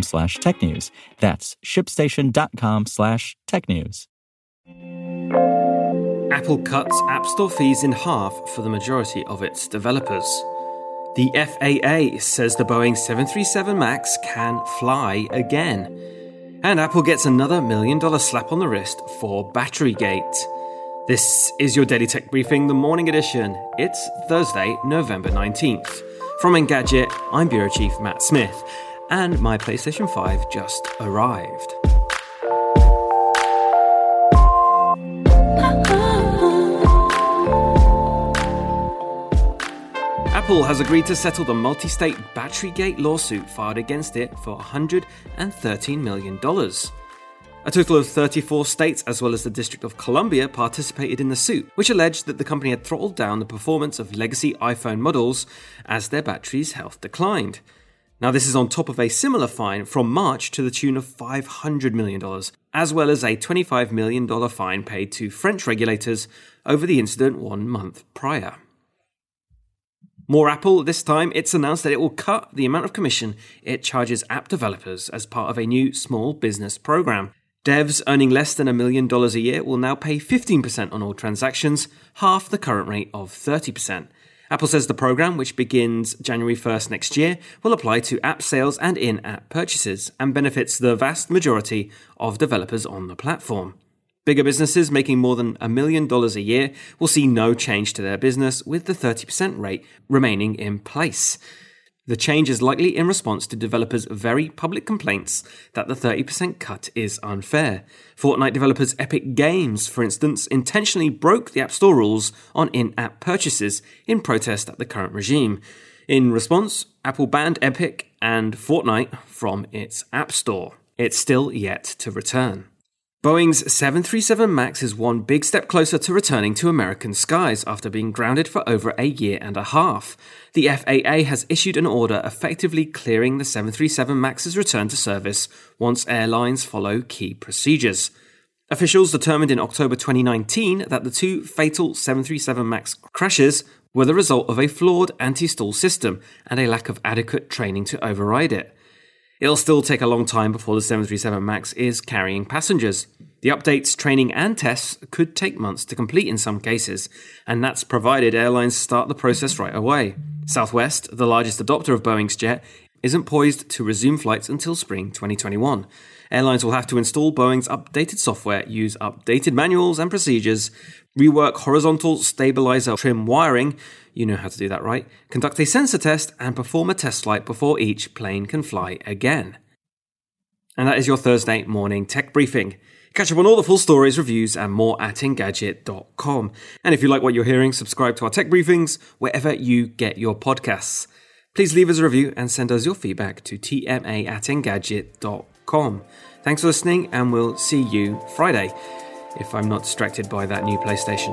slash technews. That's shipstation.com slash technews. Apple cuts App Store fees in half for the majority of its developers. The FAA says the Boeing 737 MAX can fly again. And Apple gets another million dollar slap on the wrist for Batterygate. This is your Daily Tech Briefing, the morning edition. It's Thursday, November 19th. From Engadget, I'm Bureau Chief Matt Smith, and my PlayStation 5 just arrived. Apple has agreed to settle the multi state Batterygate lawsuit filed against it for $113 million. A total of 34 states, as well as the District of Columbia, participated in the suit, which alleged that the company had throttled down the performance of legacy iPhone models as their battery's health declined. Now, this is on top of a similar fine from March to the tune of $500 million, as well as a $25 million fine paid to French regulators over the incident one month prior. More Apple, this time it's announced that it will cut the amount of commission it charges app developers as part of a new small business program. Devs earning less than a million dollars a year will now pay 15% on all transactions, half the current rate of 30%. Apple says the program, which begins January 1st next year, will apply to app sales and in app purchases and benefits the vast majority of developers on the platform. Bigger businesses making more than a million dollars a year will see no change to their business, with the 30% rate remaining in place. The change is likely in response to developers' very public complaints that the 30% cut is unfair. Fortnite developers Epic Games, for instance, intentionally broke the App Store rules on in app purchases in protest at the current regime. In response, Apple banned Epic and Fortnite from its App Store. It's still yet to return. Boeing's 737 MAX is one big step closer to returning to American skies after being grounded for over a year and a half. The FAA has issued an order effectively clearing the 737 MAX's return to service once airlines follow key procedures. Officials determined in October 2019 that the two fatal 737 MAX crashes were the result of a flawed anti stall system and a lack of adequate training to override it. It'll still take a long time before the 737 MAX is carrying passengers. The updates, training, and tests could take months to complete in some cases, and that's provided airlines start the process right away. Southwest, the largest adopter of Boeing's jet, isn't poised to resume flights until spring 2021. Airlines will have to install Boeing's updated software, use updated manuals and procedures, rework horizontal stabilizer trim wiring, you know how to do that, right? Conduct a sensor test and perform a test flight before each plane can fly again. And that is your Thursday morning tech briefing. Catch up on all the full stories, reviews, and more at Engadget.com. And if you like what you're hearing, subscribe to our tech briefings wherever you get your podcasts. Please leave us a review and send us your feedback to tma at Engadget.com. Thanks for listening, and we'll see you Friday if I'm not distracted by that new PlayStation.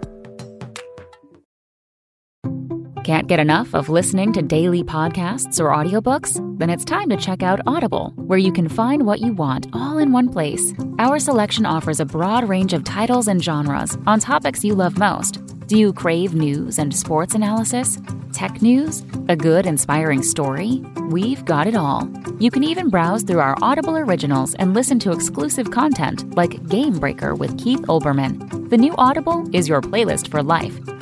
Can't get enough of listening to daily podcasts or audiobooks? Then it's time to check out Audible, where you can find what you want all in one place. Our selection offers a broad range of titles and genres on topics you love most Do you crave news and sports analysis? Tech news? A good, inspiring story? We've got it all. You can even browse through our Audible originals and listen to exclusive content like Game Breaker with Keith Olbermann. The new Audible is your playlist for life.